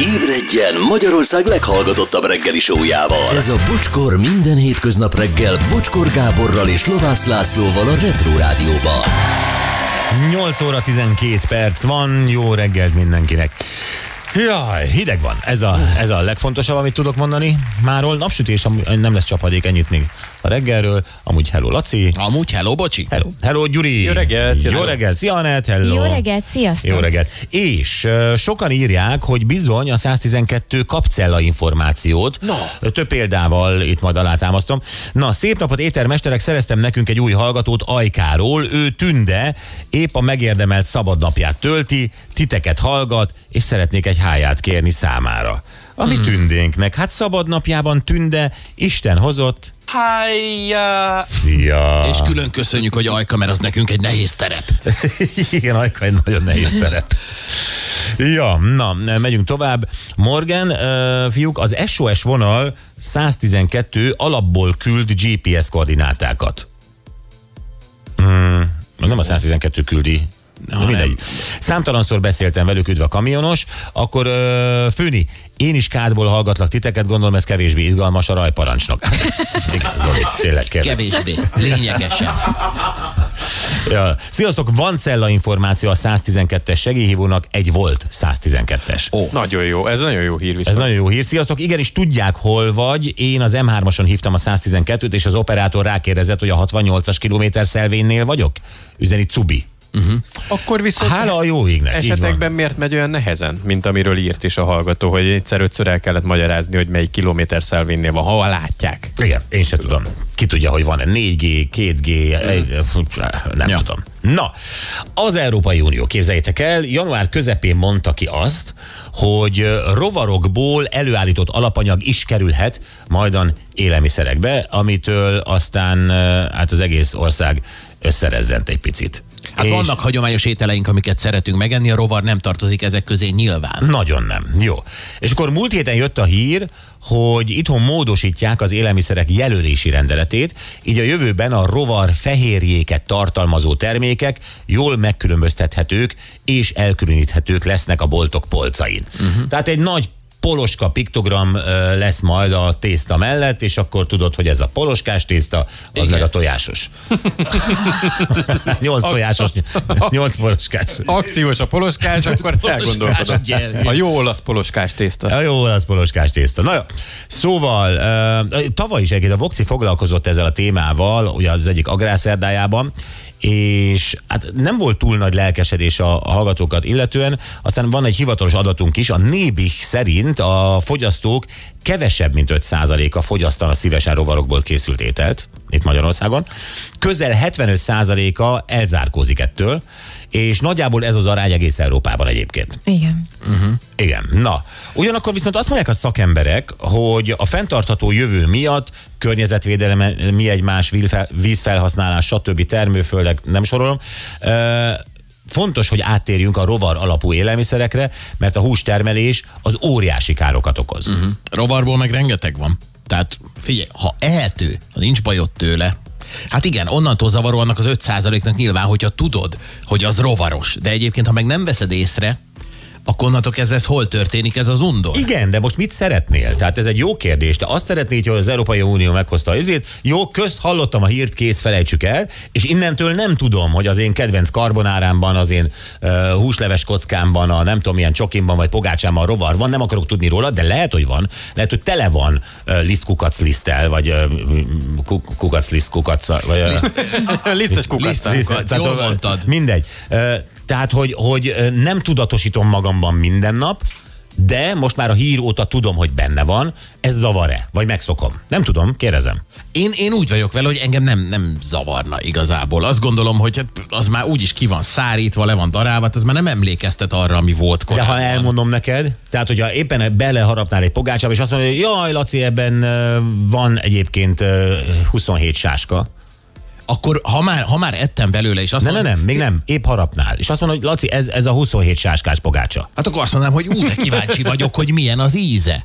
Ébredjen Magyarország leghallgatottabb reggeli sójával. Ez a Bocskor minden hétköznap reggel Bocskor Gáborral és Lovász Lászlóval a Retro Rádióban. 8 óra 12 perc van, jó reggelt mindenkinek. Jaj, hideg van. Ez a, ez a legfontosabb, amit tudok mondani. Máról napsütés, nem lesz csapadék, ennyit még a reggelről. Amúgy hello Laci. Amúgy hello, bocsi. Hello, hello Gyuri. Jó reggelt, Jó reggelt, szia Anett, hello. Jó reggelt, sziasztok! Jó reggelt. És uh, sokan írják, hogy bizony a 112 kapcella információt. Na. Több példával itt majd alátámasztom. Na, szép napot, étermesterek, szereztem nekünk egy új hallgatót Ajkáról. Ő Tünde, épp a megérdemelt szabadnapját tölti, titeket hallgat, és szeretnék egy háját kérni számára. Ami hmm. tündénknek, hát szabadnapjában Tünde, Isten hozott. Hájjá! Szia! És külön köszönjük, hogy Ajka, mert az nekünk egy nehéz terep. Igen, Ajka egy nagyon nehéz terep. Ja, na, megyünk tovább. Morgan, uh, fiúk, az SOS vonal 112 alapból küld GPS koordinátákat. Hmm, nem a 112 küldi. Na, Na, mindegy. nem. Számtalanszor beszéltem velük, üdv a kamionos, akkor uh, Főni, én is kádból hallgatlak titeket, gondolom ez kevésbé izgalmas a rajparancsnok. Igen, Zoli, tényleg kevés. Kevésbé, lényegesen. Ja. Sziasztok, van cella információ a 112-es segélyhívónak, egy volt 112-es. Ó, Nagyon jó, ez nagyon jó hír viszont. Ez nagyon jó hír. Sziasztok, igenis tudják, hol vagy. Én az M3-ason hívtam a 112-t, és az operátor rákérdezett, hogy a 68-as kilométer szelvénynél vagyok. Üzeni Cubi. Akkor viszont Hála a jó égnek. esetekben miért megy olyan nehezen, mint amiről írt is a hallgató, hogy egyszer-ötször el kellett magyarázni, hogy melyik kilométer szelvénynél van, ha látják. Igen, én sem tudom. Ki tudja, hogy van-e 4G, 2G, egy- nem Ja. tudom. Na, az Európai Unió, képzeljétek el, január közepén mondta ki azt, hogy rovarokból előállított alapanyag is kerülhet majdan élelmiszerekbe, amitől aztán hát az egész ország összerezzent egy picit. hát És- vannak hagyományos ételeink, amiket szeretünk megenni, a rovar nem tartozik ezek közé nyilván. Nagyon nem. Jó. És akkor múlt héten jött a hír, hogy itthon módosítják az élelmiszerek jelölési rendeletét, így a jövőben a rovar fehérjéket tartalmazó termékek jól megkülönböztethetők és elkülöníthetők lesznek a boltok polcain. Uh-huh. Tehát egy nagy poloska piktogram lesz majd a tészta mellett, és akkor tudod, hogy ez a poloskás tészta, az Igen. meg a tojásos. nyolc tojásos, nyolc poloskás. Akciós a poloskás, akkor elgondolkodom. A jó olasz poloskás tészta. A jó olasz poloskás tészta. Na jó. Szóval, tavaly is egyébként a Vokci foglalkozott ezzel a témával, ugye az egyik agrárszerdájában, és hát nem volt túl nagy lelkesedés a, hallgatókat illetően, aztán van egy hivatalos adatunk is, a Nébih szerint a fogyasztók kevesebb, mint 5%-a fogyasztana szívesen rovarokból készült ételt itt Magyarországon. Közel 75%-a elzárkózik ettől, és nagyjából ez az arány egész Európában egyébként. Igen. Igen. Na, ugyanakkor viszont azt mondják a szakemberek, hogy a fenntartható jövő miatt környezetvédelem, mi egymás, vízfel- vízfelhasználás, stb. termőföldek, nem sorolom, fontos, hogy áttérjünk a rovar alapú élelmiszerekre, mert a hústermelés az óriási károkat okoz. Uh-huh. Rovarból meg rengeteg van. Tehát figyelj, ha ehető, ha nincs bajod tőle, Hát igen, onnantól zavaró annak az 5%-nak nyilván, hogyha tudod, hogy az rovaros. De egyébként, ha meg nem veszed észre, akkor onnantól kezdve ez hol történik ez az undor? Igen, de most mit szeretnél? Tehát ez egy jó kérdés. Te azt szeretnéd, hogy az Európai Unió meghozta izét. Jó, köz, hallottam a hírt, kész, felejtsük el, és innentől nem tudom, hogy az én kedvenc karbonárámban, az én uh, húsleves kockámban, a nem tudom milyen csokimban vagy pogácsámban rovar van, nem akarok tudni róla, de lehet, hogy van. Lehet, hogy tele van uh, lisztkukac liszttel, vagy uh, kukac liszt kukac, vagy uh, Lisztes kukacca. Liszt- Kukac, jól mondtad. Mindegy. Ö, Tehát, hogy, hogy nem tudatosítom magamban minden nap, de most már a hír óta tudom, hogy benne van, ez zavar-e? Vagy megszokom? Nem tudom, kérdezem. Én, én úgy vagyok vele, hogy engem nem, nem zavarna igazából. Azt gondolom, hogy hát az már úgyis ki van szárítva, le van darálva, az már nem emlékeztet arra, ami volt De korábban. ha elmondom neked, tehát hogyha éppen beleharapnál egy pogácsába, és azt mondod, hogy jaj, Laci, ebben van egyébként ö, 27 sáska. Akkor ha már, ha már ettem belőle, és azt Nem, nem, mondom, nem, még nem, épp harapnál. És azt mondod, hogy Laci, ez, ez a 27 sáskás pogácsa. Hát akkor azt mondanám, hogy ú, de kíváncsi vagyok, hogy milyen az íze.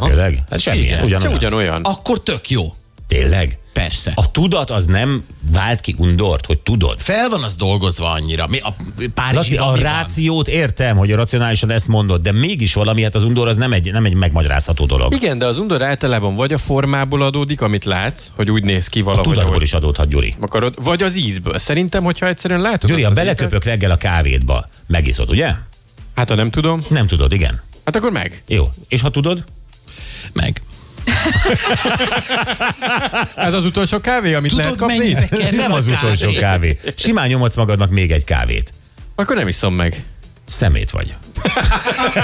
Tényleg? Hát semmilyen, Igen. ugyanolyan. Ugyanolyan. Akkor tök jó. Tényleg? Persze. A tudat az nem vált ki undort, hogy tudod. Fel van az dolgozva annyira. Mi a Párizsi Laci, a raliban- rációt értem, hogy a racionálisan ezt mondod, de mégis valami, hát az undor az nem egy, nem egy megmagyarázható dolog. Igen, de az undor általában vagy a formából adódik, amit látsz, hogy úgy néz ki A valahogy, tudatból ahogy is adódhat, Gyuri. akarod, vagy az ízből. Szerintem, hogyha egyszerűen látod... Gyuri, ha az beleköpök reggel a kávédba, megiszod, ugye? Hát, ha nem tudom, Nem tudod, igen. hát akkor meg. Jó. És ha tudod? Meg. Ez az utolsó kávé, amit lehet Tudod, kapni? mennyibe kerül nem a az utolsó kávé? kávé. Simán nyomadsz magadnak még egy kávét. Akkor nem iszom meg. Szemét vagy.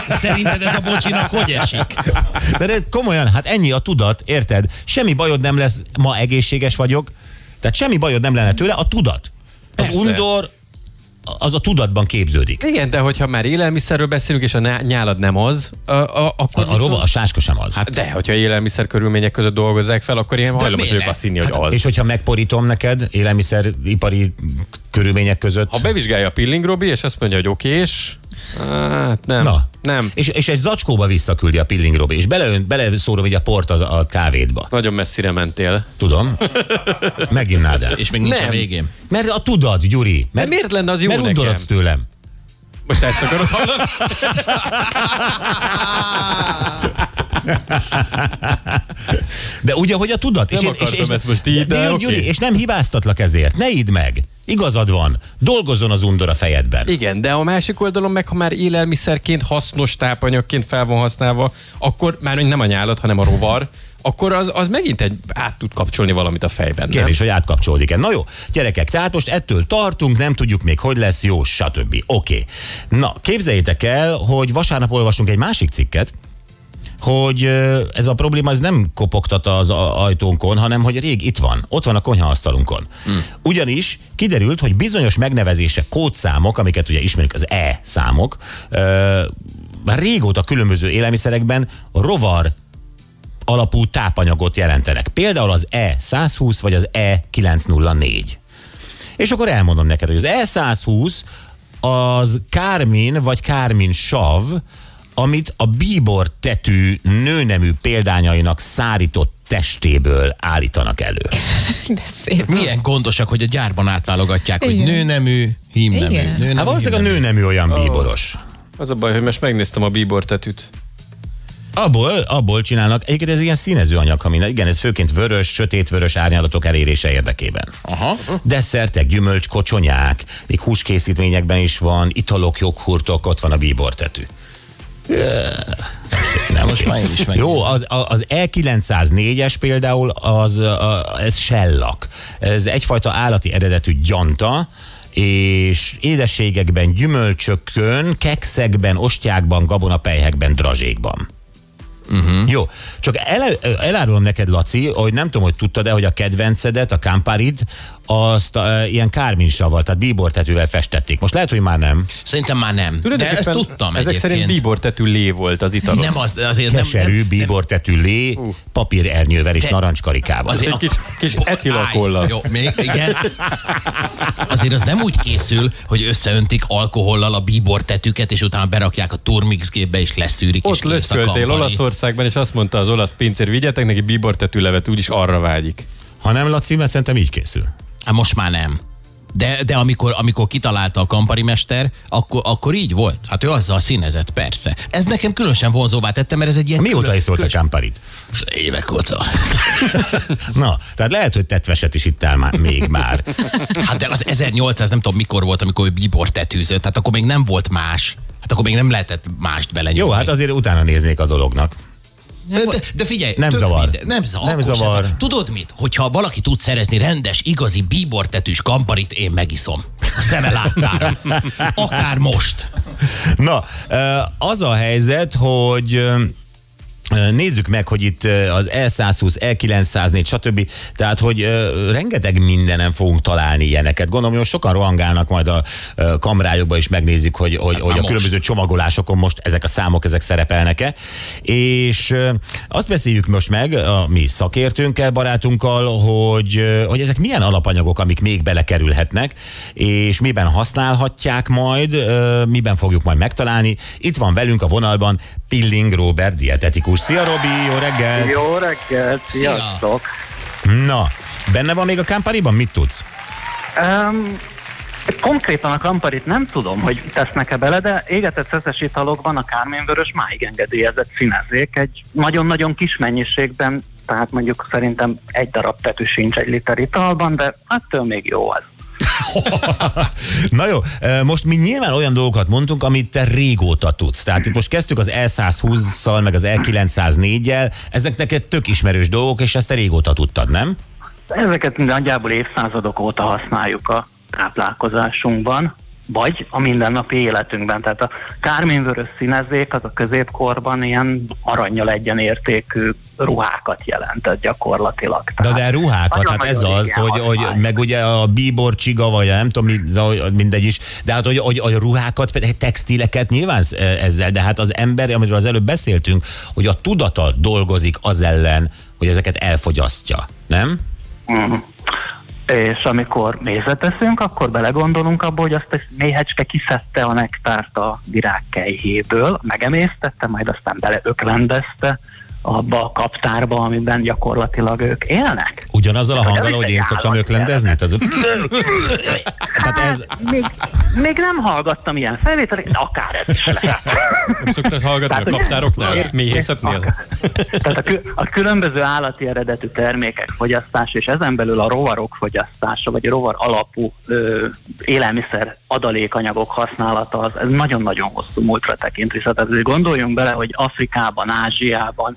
Szerinted ez a bocsinak hogy esik? De, de komolyan, hát ennyi a tudat, érted? Semmi bajod nem lesz, ma egészséges vagyok, tehát semmi bajod nem lenne tőle, a tudat. Az Persze. undor az a tudatban képződik. Igen, de hogyha már élelmiszerről beszélünk, és a nyálad nem az, a, a, A, akkor a, rova, a sáska sem az. Hát, De, hogyha élelmiszer körülmények között dolgozzák fel, akkor én hajlamos vagyok azt hinni, hogy az. és hogyha megporítom neked élelmiszeripari körülmények között, Ha bevizsgálja a Pilling Robi, és azt mondja, hogy okés, hát nem. Na. Nem. És, és egy zacskóba visszaküldi a pilling Robi, és beleön, beleszórom így a port az, a kávédba. Nagyon messzire mentél. Tudom? Meginnád el. És még nincs Nem. a végén. Mert a tudad, Gyuri. Mert, miért lenne az jó Mert nekem? tőlem. Most ezt akarod hallani? De ugye, hogy a tudat. Nem akartam ezt most így, de Gyuri, oké. Gyuri, és nem hibáztatlak ezért. Ne idd meg. Igazad van. Dolgozzon az undor a fejedben. Igen, de a másik oldalon meg, ha már élelmiszerként, hasznos tápanyagként fel van használva, akkor már nem a nyálat, hanem a rovar, akkor az, az megint egy át tud kapcsolni valamit a fejben, nem? Kérdés, hogy átkapcsolódik-e. Na jó, gyerekek, tehát most ettől tartunk, nem tudjuk még, hogy lesz jó, stb. Oké. Okay. Na, képzeljétek el, hogy vasárnap olvasunk egy másik cikket, hogy ez a probléma ez nem kopogtat az ajtónkon, hanem hogy rég itt van, ott van a konyhaasztalunkon. Hmm. Ugyanis kiderült, hogy bizonyos megnevezése kódszámok, amiket ugye ismerünk az E számok, már régóta különböző élelmiszerekben rovar alapú tápanyagot jelentenek. Például az E120 vagy az E904. És akkor elmondom neked, hogy az E120 az kármin vagy kármin sav, amit a bíbor tetű nőnemű példányainak szárított testéből állítanak elő. De szép. Milyen gondosak, hogy a gyárban átválogatják, hogy Igen. nőnemű, hímnemű. Igen. nőnemű, Hát valószínűleg a hímnemű. nőnemű olyan bíboros. Az a baj, hogy most megnéztem a bíbor tetűt. Abból, abból csinálnak, egyébként ez ilyen színező anyag, minden. Igen, ez főként vörös, sötét-vörös árnyalatok elérése érdekében. Aha. Desszertek, gyümölcs, kocsonyák, még húskészítményekben is van, italok, joghurtok, ott van a bíbortetű. Nem Most szép. már én is meg. Jó, az, az E904-es például, az, a, ez sellak. Ez egyfajta állati eredetű gyanta, és édességekben, gyümölcsökön, kekszekben, ostyákban, gabonapelyhekben, drazsékban. Uh-huh. Jó, csak el, elárulom neked, Laci, hogy nem tudom, hogy tudtad-e, hogy a kedvencedet, a Camparid, azt uh, ilyen kárminsavval, tehát bíbortetővel festették. Most lehet, hogy már nem. Szerintem már nem. De ezt tudtam Ezek egyébként. szerint bíbor tetű lé volt az italon. Nem az, azért nem, Keserű, nem, bíbortetű lé, papírernyővel és narancskarikával. Egy kis, kis etilakollal. Állj, Jó, még igen. Azért az nem úgy készül, hogy összeöntik alkohollal a bíbor tetüket, és utána berakják a turmix gépbe, és leszűrik, és Ott kész a löcköltél kampani. Olaszországban, és azt mondta az olasz pincér, vigyetek neki bíbor tetű levet, úgyis arra vágyik. Ha nem, Laci, mert szerintem így készül. Hát most már nem. De, de amikor, amikor kitalálta a kampari mester, akkor, akkor így volt. Hát ő azzal színezett, persze. Ez nekem különösen vonzóvá tette, mert ez egy ilyen... Mióta külön- iszolt a Camparid? Évek óta. Na, tehát lehet, hogy tetveset is ittál már, még már. Hát de az 1800 nem tudom mikor volt, amikor ő bíbor tetűzött, tehát akkor még nem volt más. Hát akkor még nem lehetett mást belenyomni. Jó, hát azért utána néznék a dolognak. De, de, de figyelj, Nem zavar. Minden, nem zavar. Nem se zavar. Tudod mit? Hogyha valaki tud szerezni rendes, igazi bíbortetűs kamparit, én megiszom. A szeme láttára. Akár most. Na, az a helyzet, hogy Nézzük meg, hogy itt az E120, E904, stb. Tehát, hogy rengeteg mindenen fogunk találni ilyeneket. Gondolom, hogy sokan rohangálnak majd a kamrájukba is megnézik, hogy, hogy, hogy a most. különböző csomagolásokon most ezek a számok, ezek szerepelnek-e. És azt beszéljük most meg a mi szakértőnkkel, barátunkkal, hogy, hogy ezek milyen alapanyagok, amik még belekerülhetnek, és miben használhatják majd, miben fogjuk majd megtalálni. Itt van velünk a vonalban Pilling Robert, dietetikus. Szia Robi, jó reggel! Jó reggelt, Szia. sziasztok! Na, benne van még a Campariban? Mit tudsz? Um, konkrétan a kamparit nem tudom, hogy tesznek-e bele, de égetett szeszes italokban a kárményvörös máig engedélyezett színezék egy nagyon-nagyon kis mennyiségben, tehát mondjuk szerintem egy darab tetű sincs egy liter italban, de ettől még jó az. Na jó, most mi nyilván olyan dolgokat mondtunk, amit te régóta tudsz. Tehát itt most kezdtük az E120-szal, meg az E904-jel, ezek neked tök ismerős dolgok, és ezt te régóta tudtad, nem? Ezeket nagyjából évszázadok óta használjuk a táplálkozásunkban vagy a mindennapi életünkben. Tehát a kárményvörös színezék az a középkorban ilyen aranyjal egyenértékű ruhákat jelentett gyakorlatilag. De, de ruhákat, hát ez az, hogy, hogy meg ugye a bíbor csiga, vagy nem tudom, mindegy is, de hát hogy, hogy, hogy ruhákat, textileket nyilván ezzel, de hát az ember, amiről az előbb beszéltünk, hogy a tudata dolgozik az ellen, hogy ezeket elfogyasztja, nem? Mm és amikor mézet teszünk, akkor belegondolunk abba, hogy azt a méhecske kiszedte a nektárt a virágkejhéből, megemésztette, majd aztán beleöklendezte abba a kaptárba, amiben gyakorlatilag ők élnek. Ugyanazzal a hanggal, hogy én szoktam öklendezni? Hát ez... még, még nem hallgattam ilyen felvételét, de akár ez is lehet. Nem szoktad hallgatni Tehát, a kaptároknál? Méhészetnél? Tehát a, a különböző állati eredetű termékek fogyasztása, és ezen belül a rovarok fogyasztása, vagy a rovar alapú ö, élelmiszer adalékanyagok használata, az ez nagyon-nagyon hosszú múltra tekint vissza. Tehát gondoljunk bele, hogy Afrikában, Ázsiában,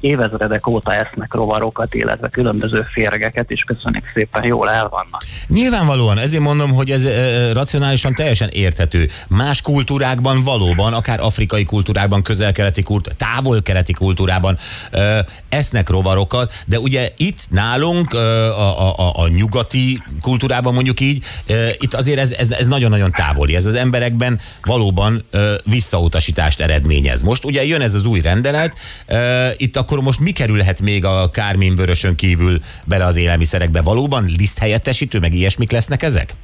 évezredek óta esznek rovarokat, illetve különböző férgeket, és köszönjük szépen, jól el vannak. Nyilvánvalóan, ezért mondom, hogy ez e, racionálisan teljesen érthető. Más kultúrákban valóban, akár afrikai kultúrákban, közel-keleti kultúrában, távol-keleti kultúrában e, esznek rovarokat, de ugye itt nálunk e, a, a, a nyugati kultúrában mondjuk így, e, itt azért ez, ez, ez nagyon-nagyon távoli. Ez az emberekben valóban e, visszautasítást eredményez. Most ugye jön ez az új rendelet, e, itt akkor most mi kerülhet még a kármínvörösön kívül bele az élelmiszerekbe? Valóban liszthelyettesítő, meg ilyesmik lesznek ezek?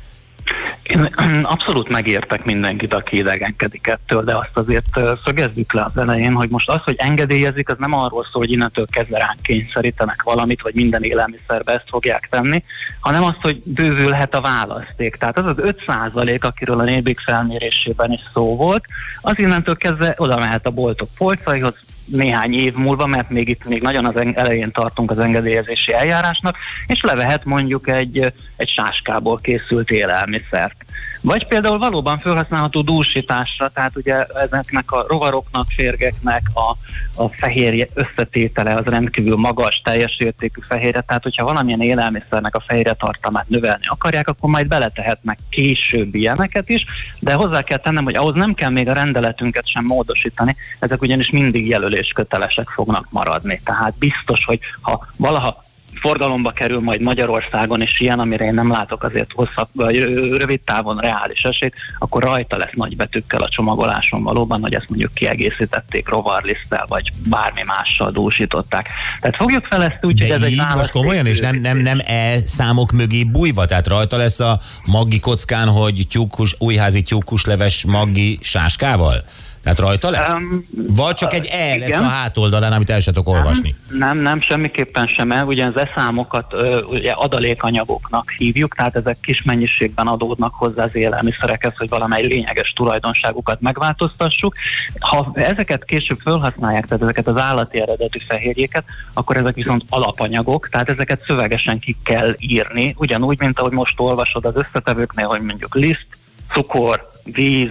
Én abszolút megértek mindenkit, aki idegenkedik ettől, de azt azért szögezzük le az elején, hogy most az, hogy engedélyezik, az nem arról szól, hogy innentől kezdve ránk kényszerítenek valamit, vagy minden élelmiszerbe ezt fogják tenni, hanem az, hogy bővülhet a választék. Tehát az az 5 akiről a Nébik felmérésében is szó volt, az innentől kezdve oda mehet a boltok polcaihoz, néhány év múlva, mert még itt még nagyon az elején tartunk az engedélyezési eljárásnak, és levehet mondjuk egy, egy sáskából készült élelmiszert. Vagy például valóban felhasználható dúsításra, tehát ugye ezeknek a rovaroknak, férgeknek a, a fehérje összetétele az rendkívül magas, teljes értékű fehérje, tehát hogyha valamilyen élelmiszernek a fehérje tartalmát növelni akarják, akkor majd beletehetnek később ilyeneket is, de hozzá kell tennem, hogy ahhoz nem kell még a rendeletünket sem módosítani, ezek ugyanis mindig jelölés kötelesek fognak maradni. Tehát biztos, hogy ha valaha forgalomba kerül majd Magyarországon, és ilyen, amire én nem látok azért hosszabb, vagy rövid távon reális esélyt, akkor rajta lesz nagy betűkkel a csomagoláson valóban, hogy ezt mondjuk kiegészítették rovarliszttel, vagy bármi mással dúsították. Tehát fogjuk fel ezt úgy, De hogy ez egy most komolyan, és nem, nem, nem e számok mögé bújva, tehát rajta lesz a maggi kockán, hogy tyúkus, újházi tyúkusleves maggi sáskával? Tehát rajta lesz? Um, Vagy csak egy E lesz a hátoldalán, amit el sem olvasni? Nem, nem, nem, semmiképpen sem el. Ugye az e-számokat ugye adalékanyagoknak hívjuk, tehát ezek kis mennyiségben adódnak hozzá az élelmiszerekhez, hogy valamely lényeges tulajdonságukat megváltoztassuk. Ha ezeket később felhasználják, tehát ezeket az állati eredetű fehérjéket, akkor ezek viszont alapanyagok, tehát ezeket szövegesen ki kell írni, ugyanúgy, mint ahogy most olvasod az összetevőknél, hogy mondjuk liszt, cukor, víz,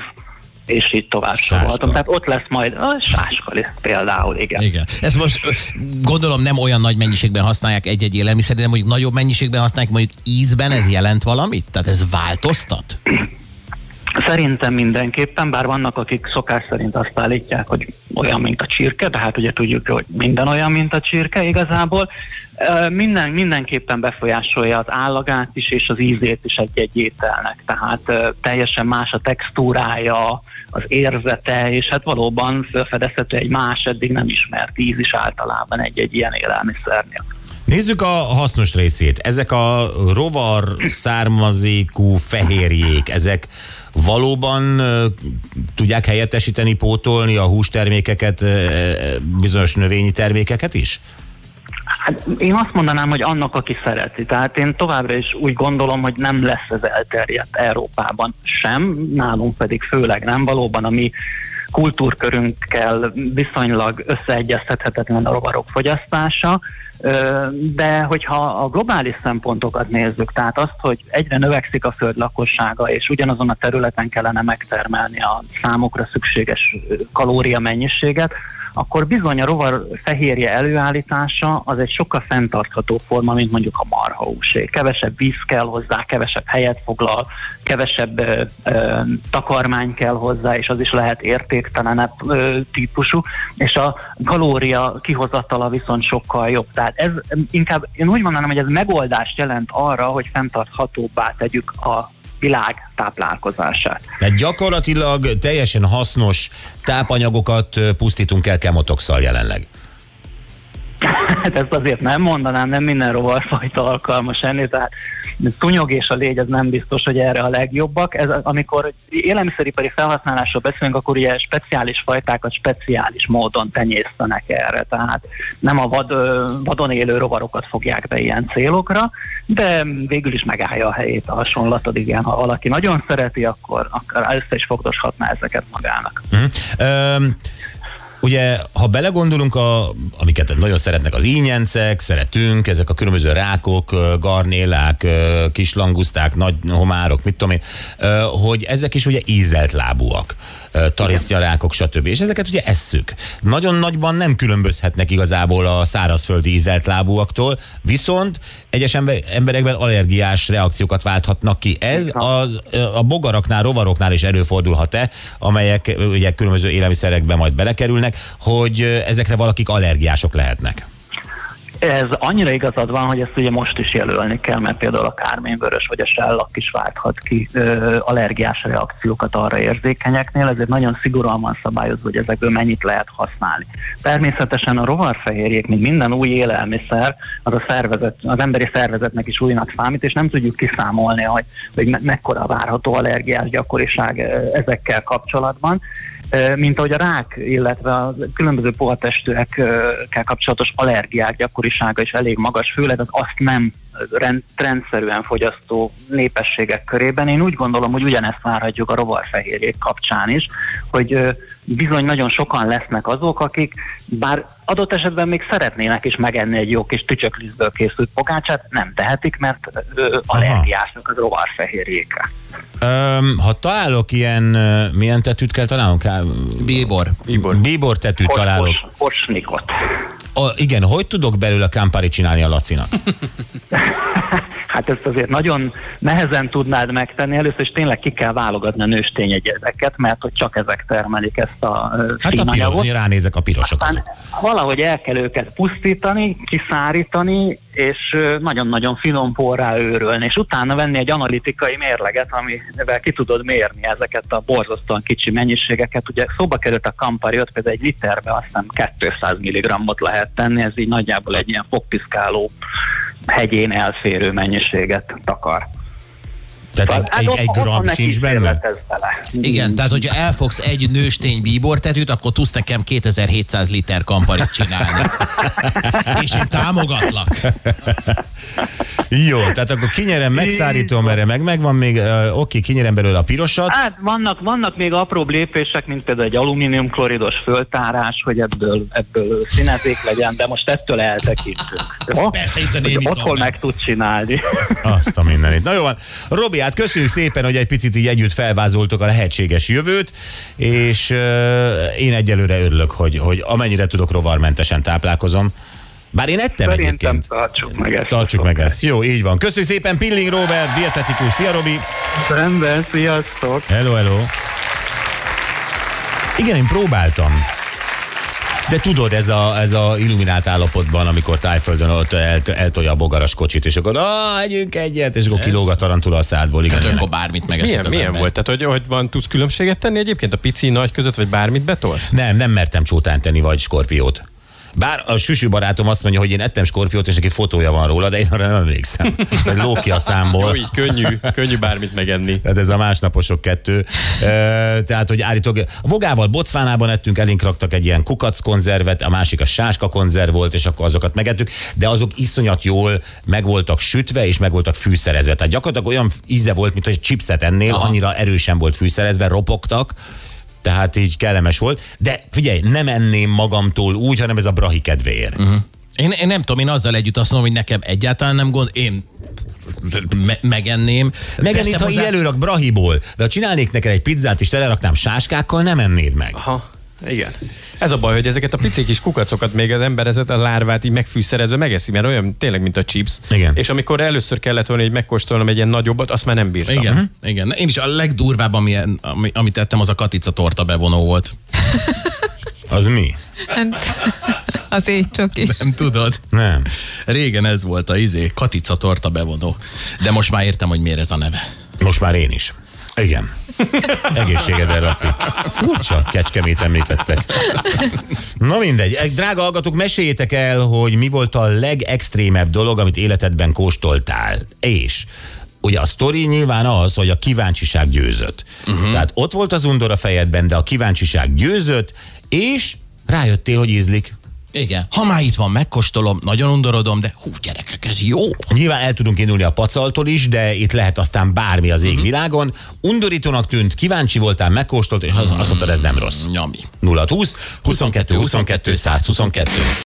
és így tovább sorolhatom. Tehát ott lesz majd a sáskali például, igen. Igen. Ez most gondolom nem olyan nagy mennyiségben használják egy-egy élelmiszer, de mondjuk nagyobb mennyiségben használják, mondjuk ízben ez jelent valamit? Tehát ez változtat? Szerintem mindenképpen, bár vannak, akik szokás szerint azt állítják, hogy olyan, mint a csirke, de hát ugye tudjuk, hogy minden olyan, mint a csirke igazából. Minden, mindenképpen befolyásolja az állagát is, és az ízét is egy-egy ételnek. Tehát teljesen más a textúrája, az érzete, és hát valóban felfedezhető egy más eddig nem ismert íz is általában egy-egy ilyen élelmiszernél. Nézzük a hasznos részét. Ezek a rovar származékú fehérjék, ezek valóban tudják helyettesíteni, pótolni a hústermékeket, bizonyos növényi termékeket is? Hát én azt mondanám, hogy annak, aki szereti. Tehát én továbbra is úgy gondolom, hogy nem lesz ez elterjedt Európában sem, nálunk pedig főleg nem. Valóban a mi kultúrkörünkkel viszonylag összeegyeztethetetlen a rovarok fogyasztása, de hogyha a globális szempontokat nézzük, tehát azt, hogy egyre növekszik a föld lakossága, és ugyanazon a területen kellene megtermelni a számokra szükséges kalória mennyiséget, akkor bizony a rovar fehérje előállítása az egy sokkal fenntartható forma, mint mondjuk a marhahúsé. Kevesebb víz kell hozzá, kevesebb helyet foglal, kevesebb ö, ö, takarmány kell hozzá, és az is lehet értéktelenebb ö, típusú, és a kalória kihozatala viszont sokkal jobb. Tehát ez inkább, én úgy mondanám, hogy ez megoldást jelent arra, hogy fenntarthatóbbá tegyük a világ táplálkozását. Tehát gyakorlatilag teljesen hasznos tápanyagokat pusztítunk el kemotoxal jelenleg. Hát ezt azért nem mondanám, nem minden rovarfajta alkalmas enni, tehát tunyog és a légy az nem biztos, hogy erre a legjobbak. Ez, amikor élelmiszeripari felhasználásról beszélünk, akkor ugye speciális fajtákat speciális módon tenyésztenek erre, tehát nem a vad, vadon élő rovarokat fogják be ilyen célokra, de végül is megállja a helyét a hasonlatod, igen, ha valaki nagyon szereti, akkor, akkor össze is fogdoshatná ezeket magának. Hm. Öm, Ugye, ha belegondolunk, a, amiket nagyon szeretnek az ínyencek, szeretünk, ezek a különböző rákok, garnélák, ö, kis languszták, nagy homárok, mit tudom én, hogy ezek is ugye ízelt lábúak, ö, tarisztyarákok, stb. És ezeket ugye esszük. Nagyon nagyban nem különbözhetnek igazából a szárazföldi ízelt lábúaktól, viszont egyes ember- emberekben allergiás reakciókat válthatnak ki. Ez az, a bogaraknál, rovaroknál is előfordulhat-e, amelyek ugye különböző élelmiszerekbe majd belekerülnek, hogy ö, ezekre valakik allergiások lehetnek. Ez annyira igazad van, hogy ezt ugye most is jelölni kell, mert például a kárményvörös vagy a sellak is válthat ki ö, allergiás reakciókat arra érzékenyeknél, ezért nagyon szigorúan van szabályozva, hogy ezekből mennyit lehet használni. Természetesen a rovarfehérjék, mint minden új élelmiszer, az a szervezet, az emberi szervezetnek is újnak számít, és nem tudjuk kiszámolni, hogy, hogy me- mekkora várható allergiás gyakoriság ezekkel kapcsolatban mint ahogy a rák, illetve a különböző pohatestőekkel kapcsolatos allergiák gyakorisága is elég magas, főleg az azt nem rend, rendszerűen fogyasztó népességek körében. Én úgy gondolom, hogy ugyanezt várhatjuk a rovarfehérjék kapcsán is, hogy bizony nagyon sokan lesznek azok, akik bár adott esetben még szeretnének is megenni egy jó kis tücsöklizből készült pogácsát, nem tehetik, mert allergiásnak az rovarfehérjéke. Öm, ha találok ilyen, milyen tetűt kell találnunk? Bíbor. Bíbor. Bíbor tetűt találok. Kos, kosnikot. A, igen, hogy tudok belőle Campari csinálni a Lacinak? Hát ezt azért nagyon nehezen tudnád megtenni. Először is tényleg ki kell válogatni a nőstényegyezeket, mert hogy csak ezek termelik ezt a Hát a piros, ránézek a pirosokra. Aztán valahogy el kell őket pusztítani, kiszárítani, és nagyon-nagyon finom porrá őrölni, és utána venni egy analitikai mérleget, amivel ki tudod mérni ezeket a borzasztóan kicsi mennyiségeket. Ugye szóba került a Campari, ott például egy literbe azt hiszem 200 mg-ot lehet tenni, ez így nagyjából egy ilyen fogpiszkáló hegyén elférő mennyiséget takar. Tehát egy, egy, egy van gram sincs benne? Igen, tehát hogyha elfogsz egy nőstény bíbortetűt, akkor tudsz nekem 2700 liter kamparit csinálni. És én támogatlak. Jó, tehát akkor kinyerem, megszárítom erre, meg megvan még, uh, oké, kinyerem belőle a pirosat. Hát vannak, vannak még apróbb lépések, mint például egy alumíniumkloridos föltárás, hogy ebből, ebből színezék legyen, de most ettől eltekintünk. Persze, hiszen én iszom Otthon meg. meg tud csinálni. Azt a mindenit. Na jó van. Robi, hát köszönjük szépen, hogy egy picit így együtt felvázoltok a lehetséges jövőt, és uh, én egyelőre örülök, hogy, hogy amennyire tudok rovarmentesen táplálkozom. Bár én ettem Szerintem egyébként. tartsuk meg ezt. Tartsuk meg ezt. Jó, így van. Köszönjük szépen, Pilling Robert, dietetikus. Szia, Robi! Rendben, sziasztok! Hello, hello. Igen, én próbáltam. De tudod, ez a, ez a illuminált állapotban, amikor tájföldön ott el, eltolja a bogaras kocsit, és akkor ah, együnk egyet, és akkor kilóg a tarantula a szádból. Igen, Hát akkor bármit megeszek Milyen, milyen ember. volt? Tehát, hogy, hogy van, tudsz különbséget tenni egyébként a pici, nagy között, vagy bármit betolsz? Nem, nem mertem csótán tenni, vagy skorpiót. Bár a süsű barátom azt mondja, hogy én ettem skorpiót, és neki fotója van róla, de én arra nem emlékszem. Vagy ló ki a Jó, számból. így könnyű, könnyű bármit megenni. Tehát ez a másnaposok kettő. Tehát, hogy állítólag a Vogával Bocvánában ettünk, elénk raktak egy ilyen kukac konzervet, a másik a sáska konzerv volt, és akkor azokat megettük, de azok iszonyat jól meg voltak sütve, és meg voltak fűszerezve. Tehát gyakorlatilag olyan íze volt, mint hogy chipset ennél, Aha. annyira erősen volt fűszerezve, ropogtak, tehát így kellemes volt. De figyelj, nem enném magamtól úgy, hanem ez a brahi kedvéért. Uh-huh. Én, én nem tudom, én azzal együtt azt mondom, hogy nekem egyáltalán nem gond, én me- megenném. Megenném, ha így hozzá- előrak brahiból, de ha csinálnék neked egy pizzát, és teleraknám sáskákkal, nem ennéd meg. Ha, igen. Ez a baj, hogy ezeket a pici kis kukacokat még az ember ezet a lárvát így megfűszerezve megeszi, mert olyan tényleg, mint a chips. Igen. És amikor először kellett volna, hogy megkóstolnom egy ilyen nagyobbat, azt már nem bírtam. Igen, uh-huh. igen. Én is a legdurvább, ami, ami, amit tettem, az a katica torta bevonó volt. Az mi? Hát, az így csak is. Nem tudod? Nem. Régen ez volt a izé, katica torta bevonó. De most már értem, hogy miért ez a neve. Most már én is. Igen. Egészségedre, Laci. Furcsa, kecskemét említettek. Na mindegy. Egy Drága hallgatók, meséljétek el, hogy mi volt a legextrémebb dolog, amit életedben kóstoltál. És ugye a sztori nyilván az, hogy a kíváncsiság győzött. Uh-huh. Tehát ott volt az undor a fejedben, de a kíváncsiság győzött, és rájöttél, hogy ízlik. Igen. Ha már itt van, megkóstolom, nagyon undorodom, de hú, gyerekek, ez jó. Nyilván el tudunk indulni a pacaltól is, de itt lehet aztán bármi az égvilágon. Undorítónak tűnt, kíváncsi voltál, megkóstolt, és azt azt mondtad, ez nem rossz. Nyami. 0 20 22 22 122.